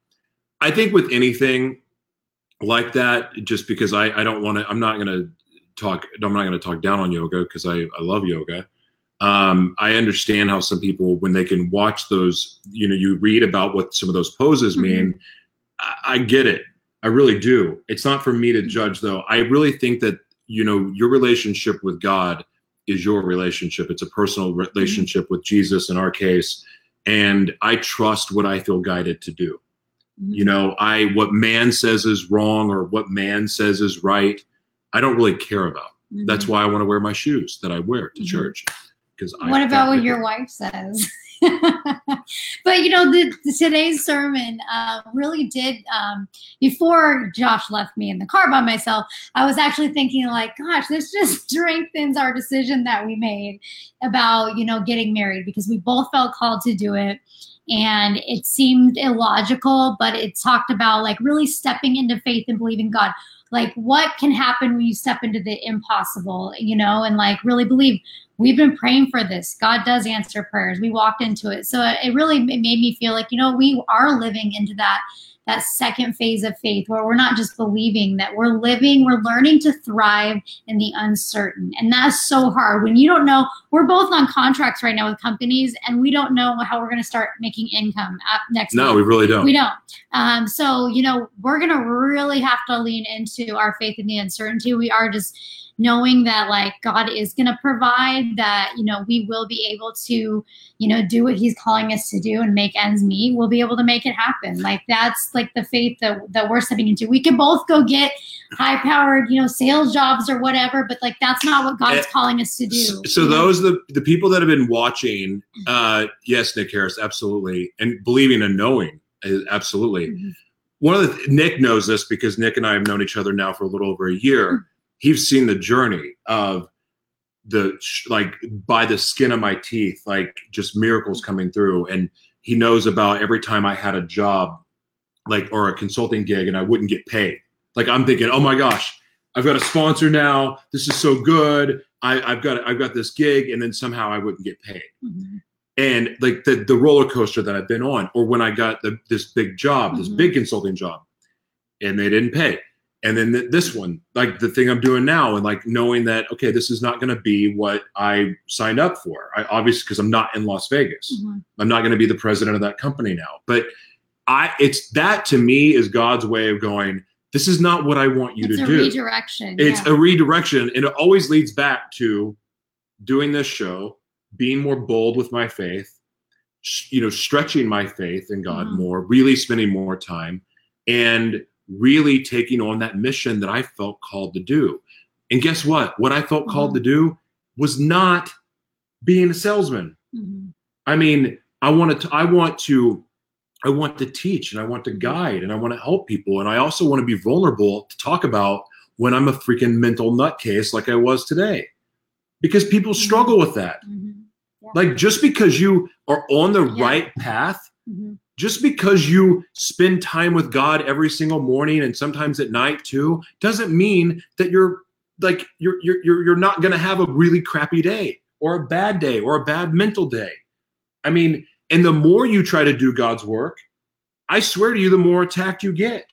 I think with anything like that, just because I, I don't want to, I'm not going to talk, I'm not going to talk down on yoga because I, I love yoga. Um, I understand how some people, when they can watch those, you know, you read about what some of those poses Mhm. mean. I, I get it. I really do. It's not for me to judge, though. I really think that you know your relationship with God is your relationship. It's a personal relationship with Jesus in our case, and I trust what I feel guided to do. You know, I what man says is wrong or what man says is right. I don't really care about. Mhm. That's why I want to wear my shoes that I wear to Mhm. church. Because what about what your wife says? [laughs] [laughs] but you know, the, the today's sermon uh, really did. Um, before Josh left me in the car by myself, I was actually thinking, like, gosh, this just [laughs] strengthens our decision that we made about you know getting married because we both felt called to do it. And it seemed illogical, but it talked about like really stepping into faith and believing God. Like what can happen when you step into the impossible you know and like really believe we've been praying for this. God does answer prayers. We walked into it. So it really made me feel like you know we are living into that that second phase of faith where we're not just believing that we're living we're learning to thrive in the uncertain. And that's so hard when you don't know. We're both on contracts right now with companies and we don't know how we're going to start making income next no month. we really don't. We don't. Um, so you know we're going to really have to lean into our faith in the uncertainty. We are just knowing that like God is going to provide that, you know, we will be able to, you know, do what he's calling us to do and make ends meet. We'll be able to make it happen. Like that's like the faith that, that we're stepping into. We can both go get high powered, you know, sales jobs or whatever, but like that's not what God's Eh, calling us to do. So those the the people that have been watching, uh, yes, Nick Harris, absolutely, and believing and knowing, uh, absolutely. Mhm. One of the Nick knows this because Nick and I have known each other now for a little over a year. He's seen the journey of the like by the skin of my teeth, like just miracles coming through, and he knows about every time I had a job, like or a consulting gig, and I wouldn't get paid. Like I'm thinking, oh my gosh, I've got a sponsor now. This is so good. I, I've got I've got this gig, and then somehow I wouldn't get paid. Mhm. And like the the roller coaster that I've been on, or when I got the, this big job, this Mhm. big consulting job, and they didn't pay. And then th- this one, like the thing I'm doing now, and like knowing that okay, this is not going to be what I signed up for. I obviously because I'm not in Las Vegas. Mhm. I'm not going to be the president of that company now. But I, it's that to me is God's way of going. This is not what I want you It's to a do. redirection. It's yeah. a redirection, and it always leads back to doing this show, being more bold with my faith, you know, stretching my faith in God Mhm. more, really spending more time, and really taking on that mission that I felt called to do. And guess what? What I felt called Mhm. to do was not being a salesman. Mhm. I mean, I want to I want to I want to teach and I want to Mm-hmm. guide and I want to help people and I also want to be vulnerable to talk about when I'm a freaking mental nutcase like I was today. Because people Mm-hmm. struggle with that. Mhm. Like just because you are on the Yeah. right path, Mhm. Just because you spend time with God every single morning and sometimes at night too, doesn't mean that you're like you're you're you're, not going to have a really crappy day or a bad day or a bad mental day. I mean, and the more you try to do God's work, I swear to you, the more attacked you get.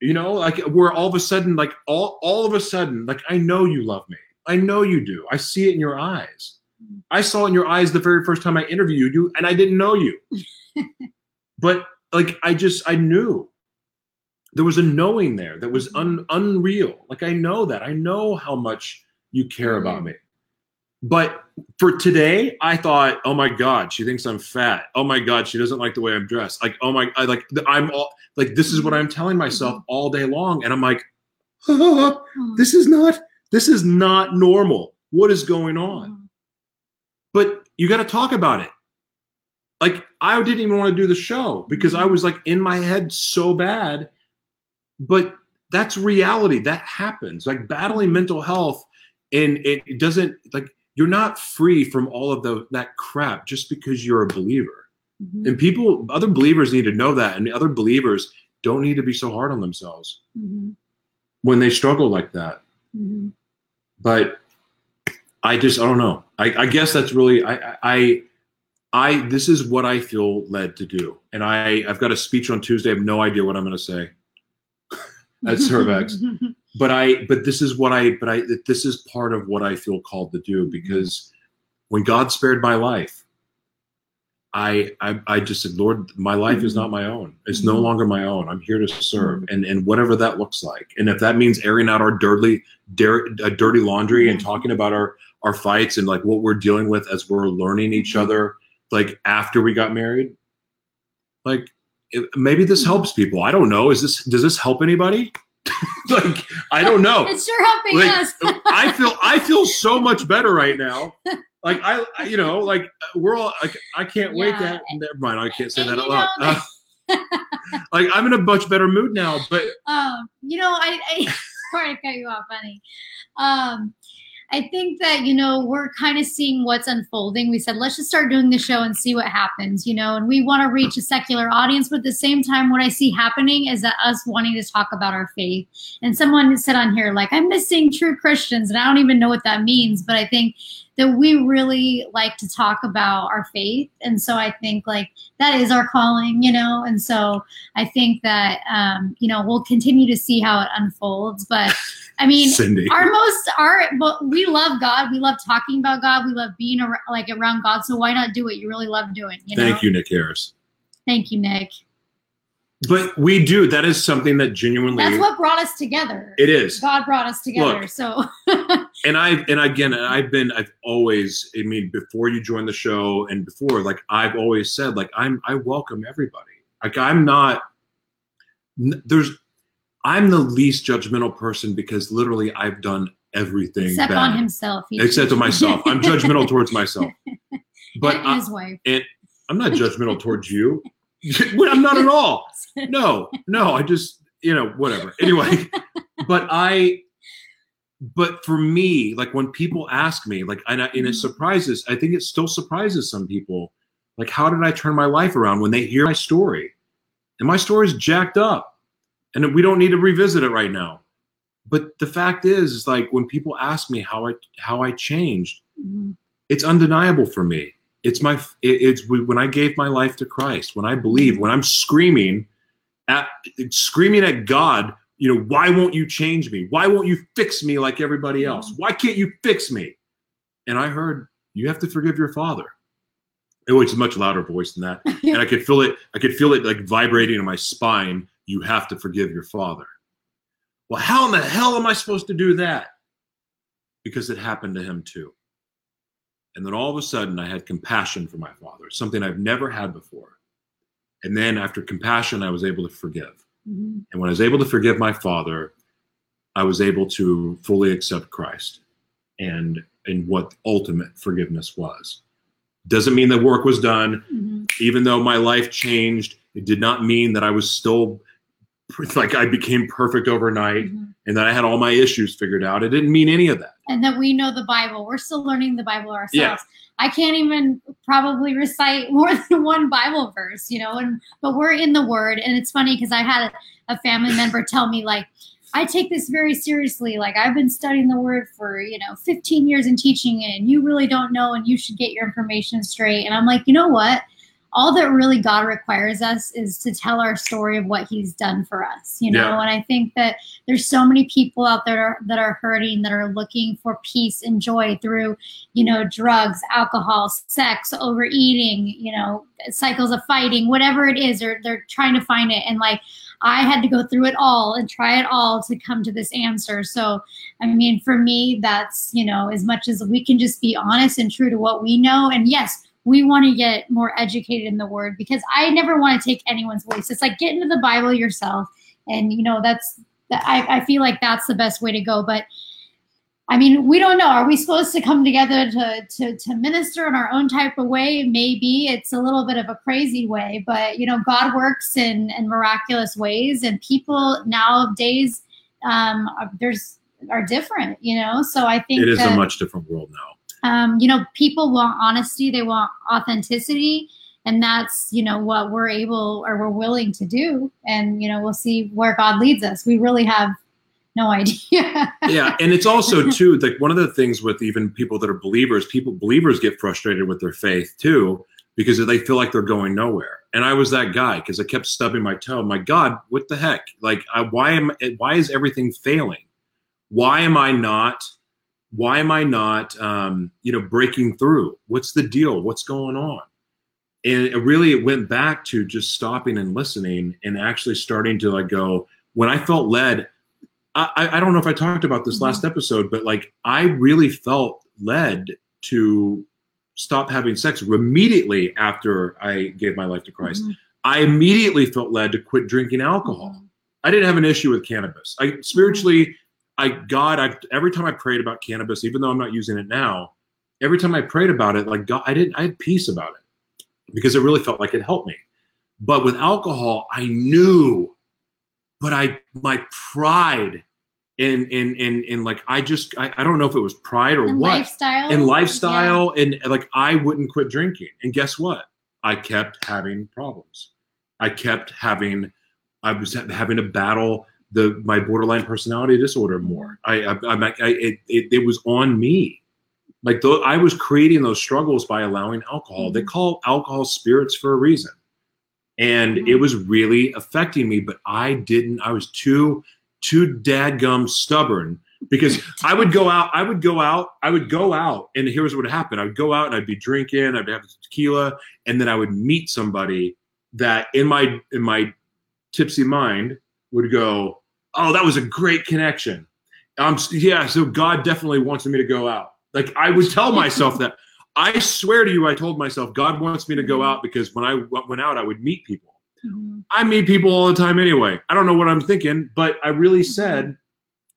You know, like where all of a sudden, like all all of a sudden, like I know you love me. I know you do. I see it in your eyes. I saw it in your eyes the very first time I interviewed you, and I didn't know you. But like I just I knew there was a knowing there that was mm-hmm. un, unreal. Like I know that. I know how much you care about mm-hmm. me. But for today, I thought, oh my god, she thinks I'm fat. Oh my god, she doesn't like the way I'm dressed. Like oh my, I like I'm all like this is what I'm telling myself mm-hmm. all day long, and I'm like, Mhm. this is not this is not normal. What is going on? But you got to talk about it. Like I didn't even want to do the show because I was like in my head so bad. But that's reality. That happens. Like battling mental health, and it, doesn't like you're not free from all of the that crap just because you're a believer. Mhm. And people, other believers need to know that, and other believers don't need to be so hard on themselves Mhm. when they struggle like that. Mhm. but I just I don't know. I, I guess that's really I, I I this is what I feel led to do, and I I've got a speech on Tuesday. I have no idea what I'm going to say, [laughs] at Cervex. but I but this is what I but I this is part of what I feel called to do because when God spared my life, I I, I just said, Lord, my life is not my own. It's no Mhm. longer my own. I'm here to serve, and and whatever that looks like, and if that means airing out our dirty dir- uh, dirty laundry and Mhm. talking about our our fights and like what we're dealing with as we're learning each other, like after we got married, like it, maybe this Mhm. helps people. I don't know. Is this does this help anybody? [laughs] like I don't know. it's sure helping Like, us. [laughs] I feel I feel so [laughs] much better right now. Like I, I- you know, like we're all like I can't wait to. Yeah. Have, never mind, I can't say And that out loud. Uh, like I'm in a much better mood now, but um, you know, I, I sorry to cut you off, honey. Um, I think that, you know, we're kind of seeing what's unfolding. We said, let's just start doing the show and see what happens, you know, and we want to reach a secular audience. But at the same time, what I see happening is that us wanting to talk about our faith. And someone said on here, like, I'm missing true Christians. And I don't even know what that means. But I think that we really like to talk about our faith. And so I think like that is our calling, you know? And so I think that, um, you know, we'll continue to see how it unfolds. But I mean, Cindy. our most, our, but we love God. We love talking about God. We love being around, like around God. So why not do what you really love doing? You know? Thank you, Nick Harris. Thank you, Nick. But we do. That is something that genuinely That's what brought us together. it is. God brought us together. Look. so [laughs] and I and again I've been I've always I mean before you joined the show and before like I've always said like I'm I welcome everybody like I'm not there's I'm the least judgmental person because literally I've done everything except bad on himself. Except to myself I'm [laughs] judgmental towards myself [laughs] but and I, his wife. I'm not judgmental towards you [laughs] I'm not at all [laughs] no no i just you know whatever anyway [laughs] but i but for me like when people ask me like and, I, and it Mhm. surprises i think it still surprises some people like how did i turn my life around when they hear my story and my story's jacked up and we don't need to revisit it right now but the fact is is like when people ask me how i how i changed Mhm. it's undeniable for me. It's my it, it's when I gave my life to Christ, when I believe, when I'm screaming at screaming at God, you know, why won't you change me? Why won't you fix me like everybody else? Why can't you fix me? And I heard you have to forgive your father. Oh, it's a much louder voice than that. [laughs] And I could feel it, I could feel it like vibrating in my spine. You have to forgive your father. Well, how in the hell am I supposed to do that? Because it happened to him too. And then all of a sudden, I had compassion for my father, something I've never had before. And then after compassion, I was able to forgive. Mhm. And when I was able to forgive my father, I was able to fully accept Christ and and what ultimate forgiveness was. Doesn't mean the work was done. Mhm. Even though my life changed, it did not mean that I was still [laughs] like I became perfect overnight Mhm. and that I had all my issues figured out. It didn't mean any of that. and that we know the Bible. We're still learning the Bible ourselves. Yeah. I can't even probably recite [laughs] more than one Bible verse, you know, and but we're in the Word, and it's funny because I had a, a family member [laughs] tell me like. I take this very seriously. Like I've been studying the word for, you know, 15 years and teaching it, and you really don't know, and you should get your information straight. And I'm like, you know what? All that really God requires us is to tell our story of what He's done for us, you know. Yeah. And I think that there's so many people out there that are hurting that are looking for peace and joy through you know drugs alcohol sex overeating you know cycles of fighting whatever it is or they're trying to find it and like i had to go through it all and try it all to come to this answer so i mean for me that's you know as much as we can just be honest and true to what we know and yes we want to get more educated in the word because i never want to take anyone's voice. It's like get into the bible yourself. And you know that's I, I feel like that's the best way to go. But i mean we don't know. Are we supposed to come together to, to to minister in our own type of way? Maybe. It's a little bit of a crazy way. But you know god works in in miraculous ways. And people nowadays um are, there's are different you know? So i think It is that, a much different world now. Um, you know, people want honesty, they want authenticity, and that's you know what we're able or we're willing to do, and you know we'll see where God leads us. We really have no [laughs] idea. yeah and it's also too like one of the things with even people that are believers people believers get frustrated with their faith too because they feel like they're going nowhere. And i was that guy because i kept stubbing my toe. My god what the heck? Like I, why am why is everything failing? Why am i not why am i not um, you know breaking through what's the deal what's going on and it really it went back to just stopping and listening and actually starting to like go when i felt led I, I don't know if I talked about this Mhm. last episode, but like I really felt led to stop having sex immediately after I gave my life to Christ. Mhm. I immediately felt led to quit drinking alcohol. I didn't have an issue with cannabis. I spiritually, I God, I every time I prayed about cannabis, even though I'm not using it now, every time I prayed about it, like God, I didn't, I had peace about it because it really felt like it helped me. But with alcohol, I knew, but I my pride and and and and like I just I, I don't know if it was pride or and what lifestyle. and lifestyle and like I wouldn't quit drinking. And guess what? I kept having problems. I kept having I was having a battle the my borderline personality disorder more. I I, I, I it, it it was on me. Like though I was creating those struggles by allowing alcohol. They Mhm. call alcohol spirits for a reason. And it Mhm. was really affecting me, but I didn't, I was too, too dadgum stubborn because [laughs] I would go out, I would go out, I would go out, and here's what would happen. I would go out and I'd be drinking, I'd have tequila, and then I would meet somebody that in my in my tipsy mind would go, Oh, that was a great connection. Um yeah, so God definitely wants me to go out. Like I would tell myself that. I swear to you, I told myself God wants me to go out because when I went out, I would meet people. Mhm. I meet people all the time anyway. I don't know what I'm thinking, but I really said,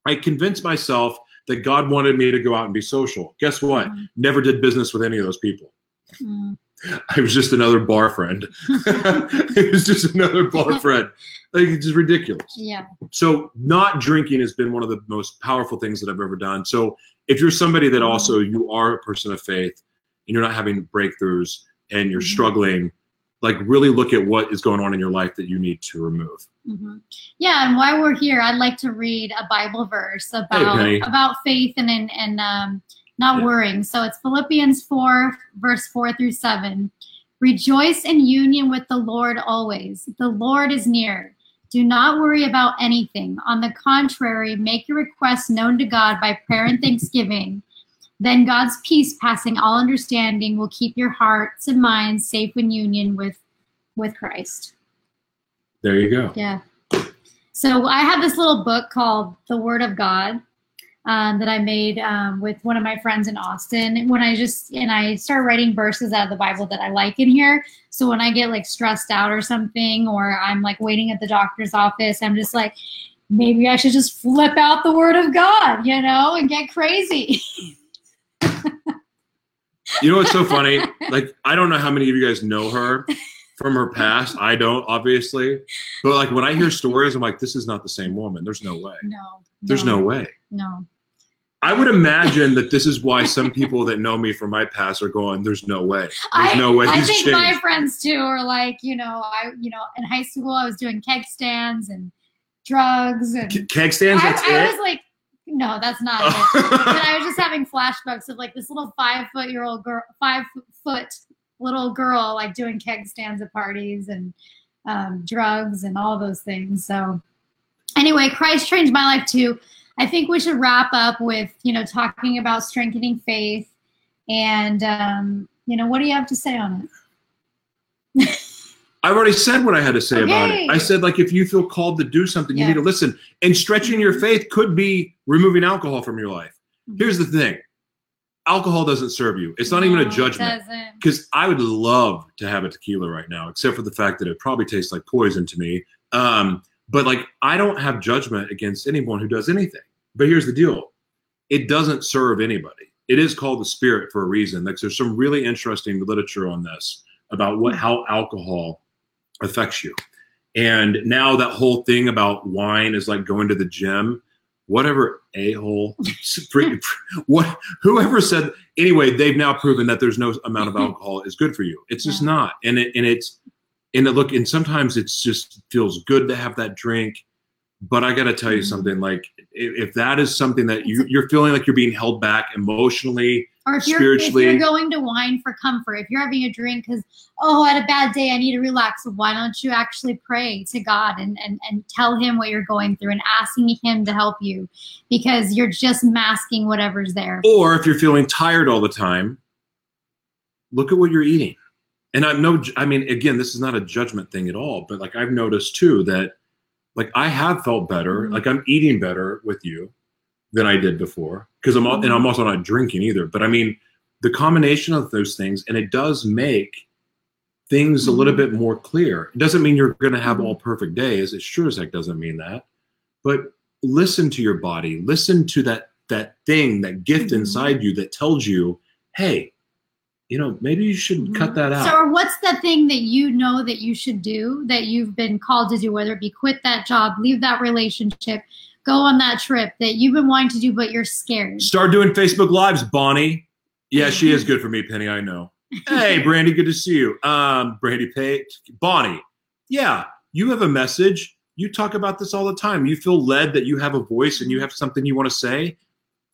I convinced myself that God wanted me to go out and be social. Guess what? Mhm. Never did business with any of those people. Mhm. [laughs] I was just another bar friend. [laughs] [laughs] it was just another bar friend. Like it's just ridiculous. Yeah. So not drinking has been one of the most powerful things that I've ever done. So if you're somebody that also you are a person of faith and you're not having breakthroughs and you're Mhm. struggling, like really look at what is going on in your life that you need to remove. hmm Yeah, and while we're here, I'd like to read a Bible verse about Penny. about faith and and, and um, not Yeah. worrying. So it's Philippians four, verse four through seven. Rejoice in union with the Lord always. The Lord is near. Do not worry about anything. On the contrary, make your requests known to God by prayer and thanksgiving. Then God's peace, passing all understanding, will keep your hearts and minds safe in union with with Christ. There you go. Yeah. So I have this little book called The Word of God um, that I made um, with one of my friends in Austin. When I just and I start writing verses out of the Bible that I like in here. So when I get like stressed out or something, or I'm like waiting at the doctor's office, I'm just like, maybe I should just flip out the Word of God, you know, and get crazy. [laughs] You know what's so funny? Like I don't know how many of you guys know her from her past. I don't, obviously. But like when I hear stories, I'm like, this is not the same woman. There's no way. No. There's no way. No. I would imagine that this is why some people that know me from my past are going, "There's no way. There's I, no way I think changed." my friends too are like, you know, I, you know, in high school I was doing keg stands and drugs and K- Keg stands. I, I was like, no, that's not [laughs] it. But I was just having flashbacks of like this little five foot year old girl, five foot little girl, like doing keg stands at parties and um, drugs and all those things. So, anyway, Christ changed my life too. I think we should wrap up with you know talking about strengthening faith, and um, you know what do you have to say on it? I've already said what I had to say about it. I said like if you feel called to do something, you need to listen. And stretching your faith could be removing alcohol from your life. Here's the thing: alcohol doesn't serve you. It's not even a judgment. because I would love to have a tequila right now, except for the fact that it probably tastes like poison to me. Um, but like, I don't have judgment against anyone who does anything. But here's the deal: it doesn't serve anybody. It is called the spirit for a reason. Like, there's some really interesting literature on this about what hmm. how alcohol affects you. And now that whole thing about wine is like going to the gym. Whatever a hole, [laughs] [laughs] what whoever said anyway, they've now proven that there's no amount of [laughs] alcohol is good for you. It's just Yeah. not. And it and it's and it, look and sometimes it's just feels good to have that drink. But I got to tell you Mhm. something like if, if that is something that you you're feeling like you're being held back emotionally, Or if you're, if spiritually- you're going to wine for comfort, if you're having a drink because, oh, I had a bad day, I need to relax, why don't you actually pray to God and, and, and tell Him what you're going through and asking Him to help you because you're just masking whatever's there. or if you're feeling tired all the time, look at what you're eating. And I'm no, I mean, again, this is not a judgment thing at all, but like I've noticed too that like I have felt better, Mhm. like I'm eating better with you than I did before because I'm al- and I'm also not drinking either. But I mean, the combination of those things, and it does make things a little Mhm. bit more clear. It doesn't mean you're going to have Mhm. all perfect days. It sure as heck doesn't mean that. But listen to your body. Listen to that that thing, that gift Mhm. inside you that tells you, hey, you know, maybe you should cut that out. So, or what's the thing that you know that you should do that you've been called to do, whether it be quit that job, leave that relationship, go on that trip that you've been wanting to do, but you're scared. Start doing Facebook Lives, Bonnie. Yeah, she is [laughs] good for me, Penny. I know. Hey, Brandy, good to see you. Um, Brandy Pate, Bonnie. Yeah, you have a message. You talk about this all the time. You feel led that you have a voice and you have something you want to say.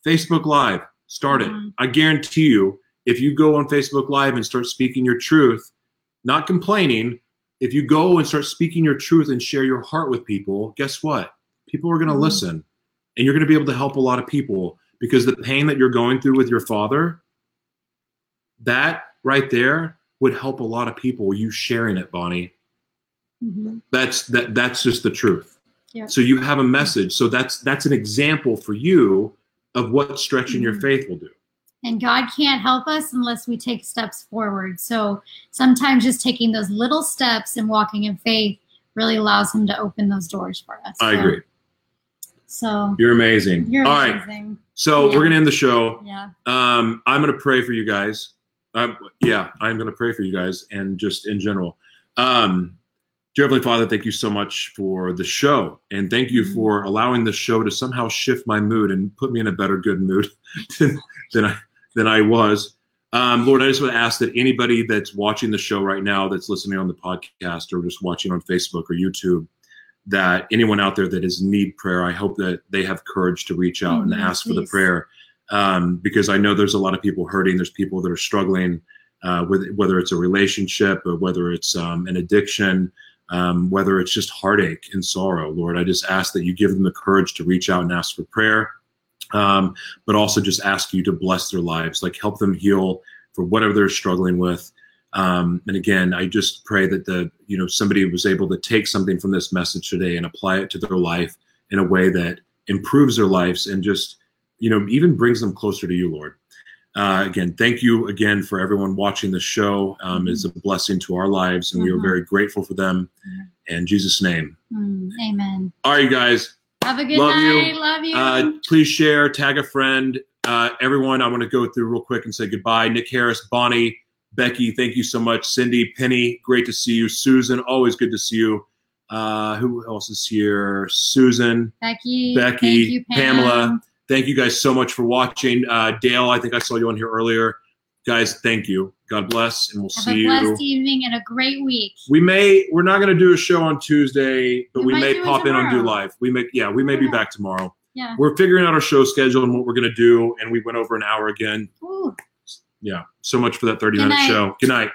Facebook Live, start it. Mhm. I guarantee you, if you go on Facebook Live and start speaking your truth, not complaining, if you go and start speaking your truth and share your heart with people, guess what? People are going to Mhm. listen and you're going to be able to help a lot of people because the pain that you're going through with your father, that right there would help a lot of people. You sharing it, Bonnie. Mhm. That's that that's just the truth. Yeah. So you have a message. So that's that's an example for you of what stretching your Mhm. faith will do. And God can't help us unless we take steps forward. So sometimes just taking those little steps and walking in faith really allows Him to open those doors for us. I So- agree. So You're amazing. you're All right. amazing. So Yeah. we're gonna end the show. Yeah. Um, I'm going to pray for you guys. Um, yeah, I'm going to pray for you guys and just in general. Um, dear Heavenly Father, thank you so much for the show. And thank you for allowing the show to somehow shift my mood and put me in a better, good mood [laughs] than, than, I, than I was. Um, Lord, I just want to ask that anybody that's watching the show right now, that's listening on the podcast or just watching on Facebook or YouTube, that anyone out there that is in need prayer, I hope that they have courage to reach out and Mhm, ask for the prayer um, because I know there's a lot of people hurting. There's people that are struggling uh, with whether it's a relationship or whether it's um, an addiction, um, whether it's just heartache and sorrow. Lord, I just ask that you give them the courage to reach out and ask for prayer, um, but also just ask you to bless their lives, like help them heal for whatever they're struggling with. Um, and again, I just pray that the you know somebody was able to take something from this message today and apply it to their life in a way that improves their lives and just you know even brings them closer to you, Lord. Uh, again, thank you again for everyone watching the show. Um, It's a blessing to our lives, and we are Mhm. very grateful for them. In Jesus' name. Mm, amen. All right, you guys. Have a good Love you. night. Love you. Uh, please share, tag a friend. Uh, everyone, I want to go through real quick and say goodbye. Nick Harris, Bonnie, Becky, thank you so much. Cindy, Penny, great to see you. Susan, always good to see you. Uh, who else is here? Susan, Becky. Becky, Thank you, Pam. Pamela. thank you guys so much for watching. Uh, Dale, I think I saw you on here earlier. Guys, thank you. God bless, and we'll Have see a blessed you. evening and a great week. We may we're not going to do a show on Tuesday, but We we may pop in on Do. Live. We may yeah, we may be back tomorrow. Yeah. We're figuring out our show schedule and what we're going to do, and we went over an hour again. Ooh. Yeah, so much for that 30 Good minute night. show. Good night.